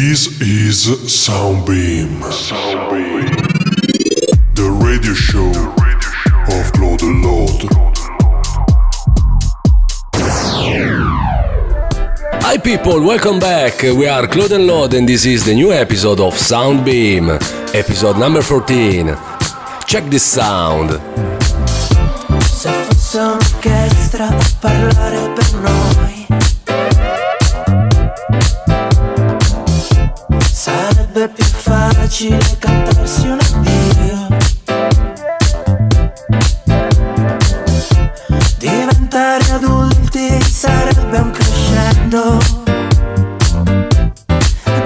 This is Soundbeam. Soundbeam. The radio show of Claude Lord. Hi people, welcome back. We are Claude and Lord and this is the new episode of Soundbeam, episode number 14. Check this sound. Se fosse un'orchestra a parlare per noi facile cantarsi un addio. Diventare adulti sarebbe un crescendo.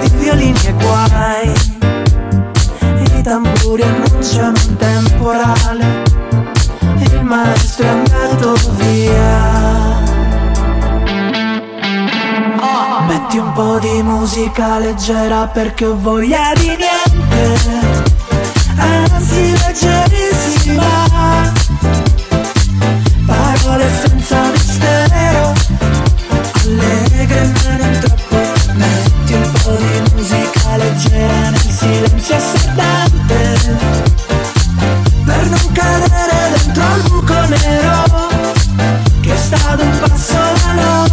Di violini e guai I tamburi annunciano un temporale. Il maestro è andato via. Metti un po' di musica leggera perché ho voglia di niente, anzi leggerissima. Parole senza mistero, allegre ma non un po' di musica leggera nel silenzio assordante. Per non cadere dentro al buco nero che sta ad un passo da noi,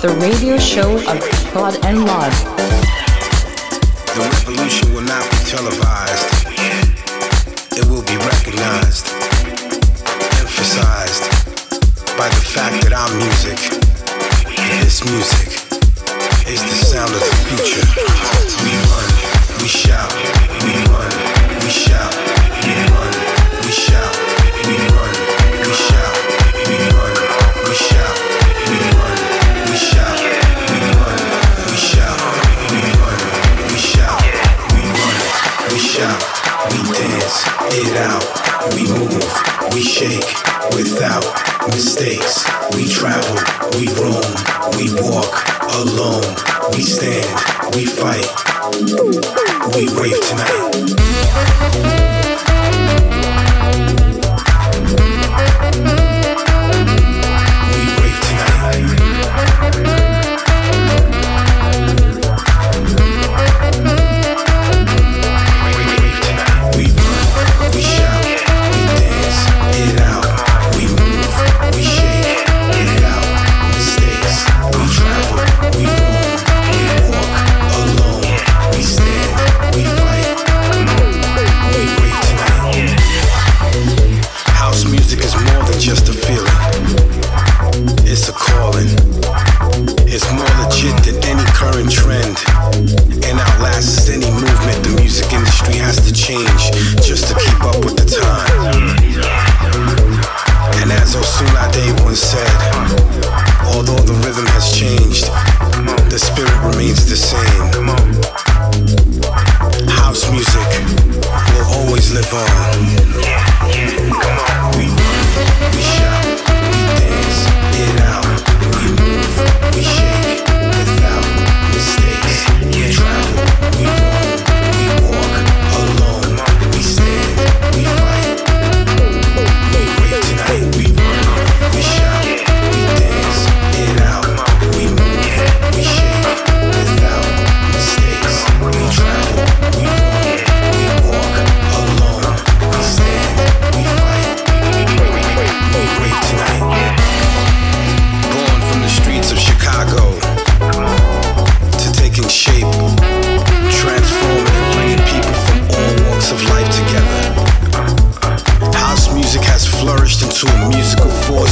the radio show of Claude stand, we fight, we rave tonight.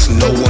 no one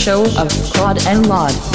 show of Claude and Laud.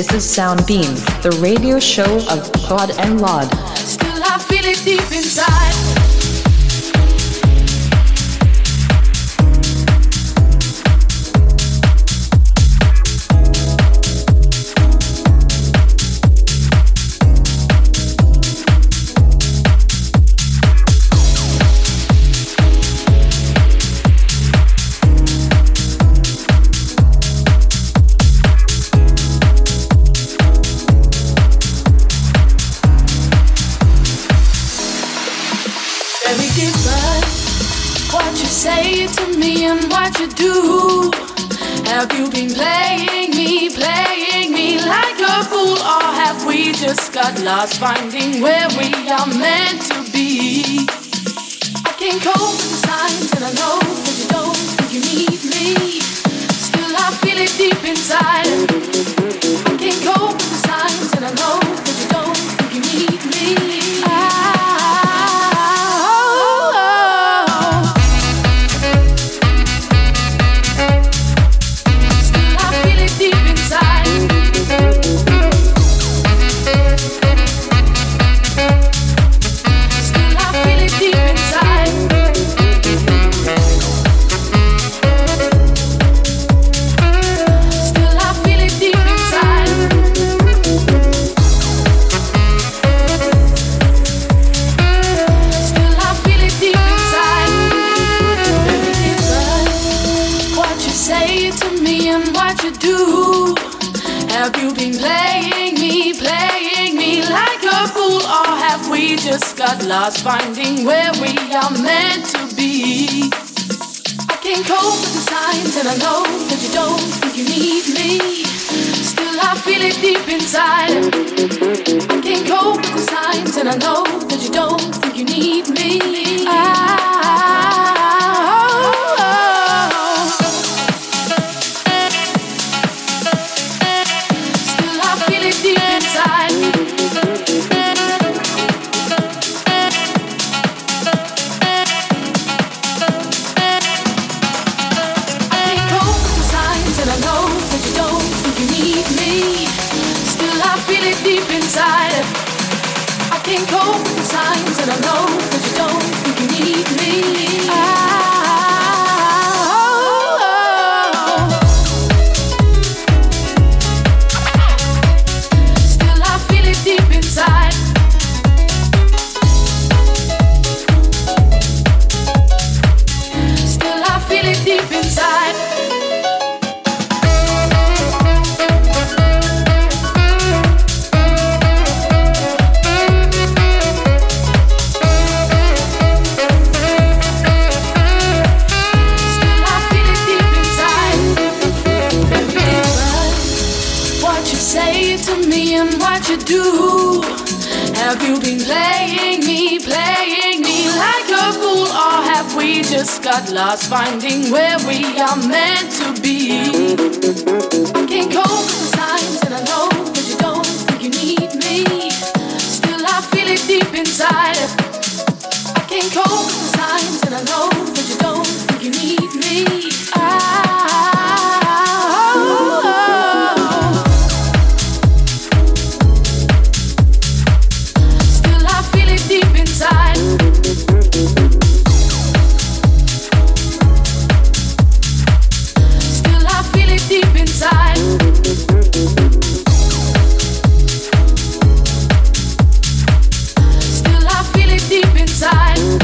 This is Soundbeam, the radio show of Claude and Laud. Still, I feel it deep inside. do? Have you been playing me, playing me like a fool? Or have we just got lost finding where we are meant to be? I can cope sometimes and I know that you don't think you need me. Still I feel it deep inside. Got lost finding where we are meant to be. I can't cope with the signs, and I know that you don't think you need me. Still, I feel it deep inside. I can't cope with the signs, and I know that you don't think you need me. I side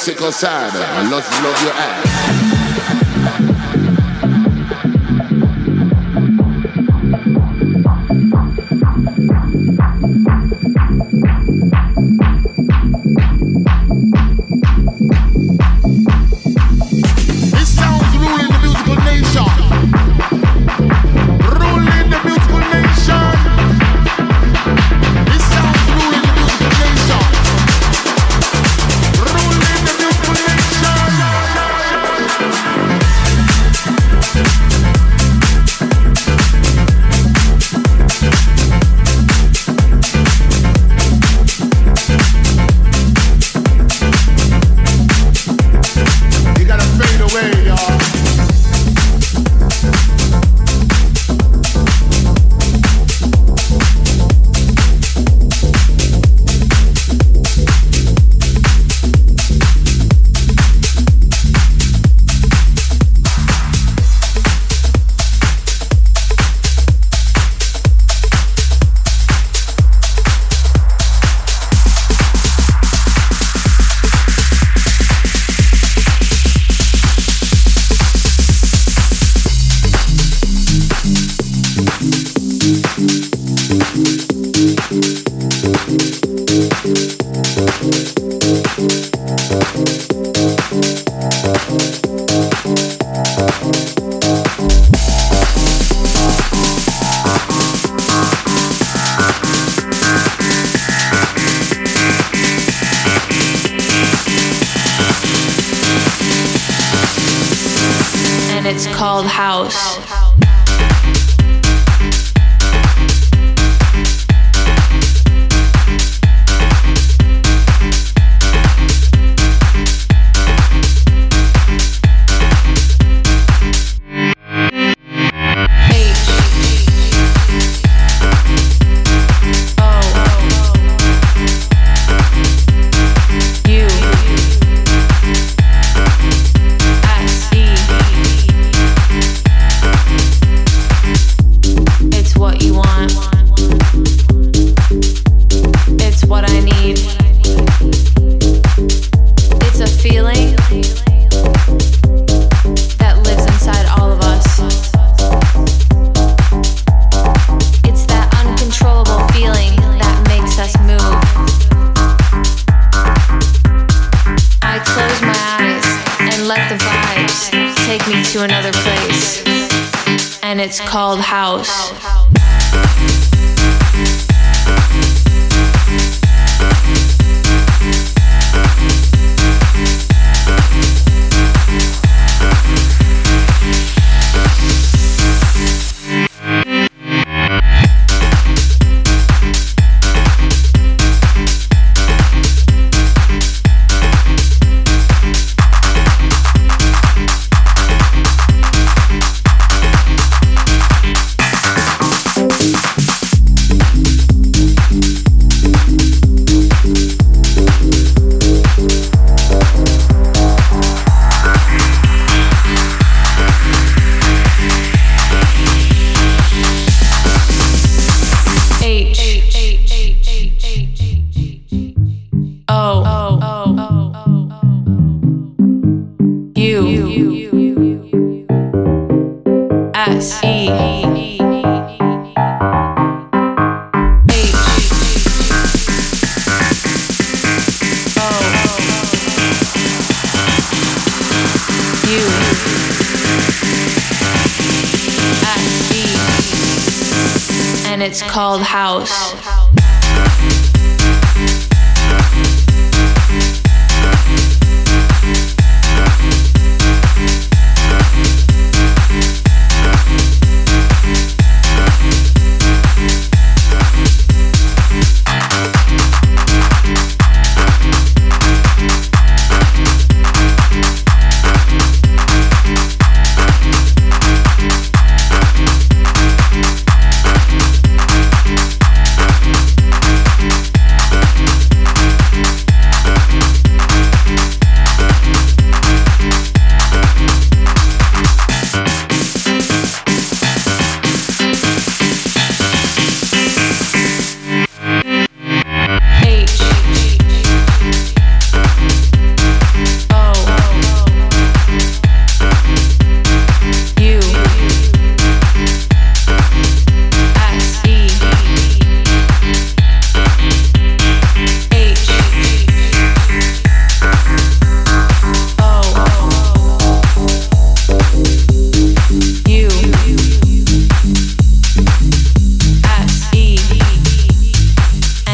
sick or sad. I love, love your ass. It's called House. called How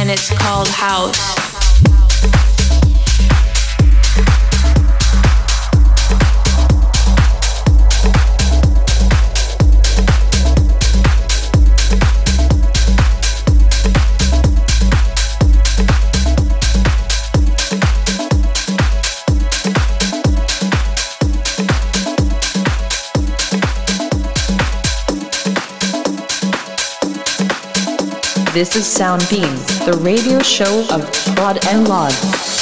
and it's called House. This is Soundbeam, the radio show of God and Love.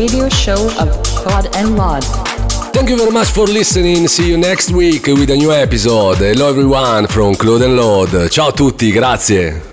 Radio show of Claude and Lod. Thank you very much for listening. See you next week with a new episode. Hello everyone from Claude and Lord. Ciao a tutti, grazie.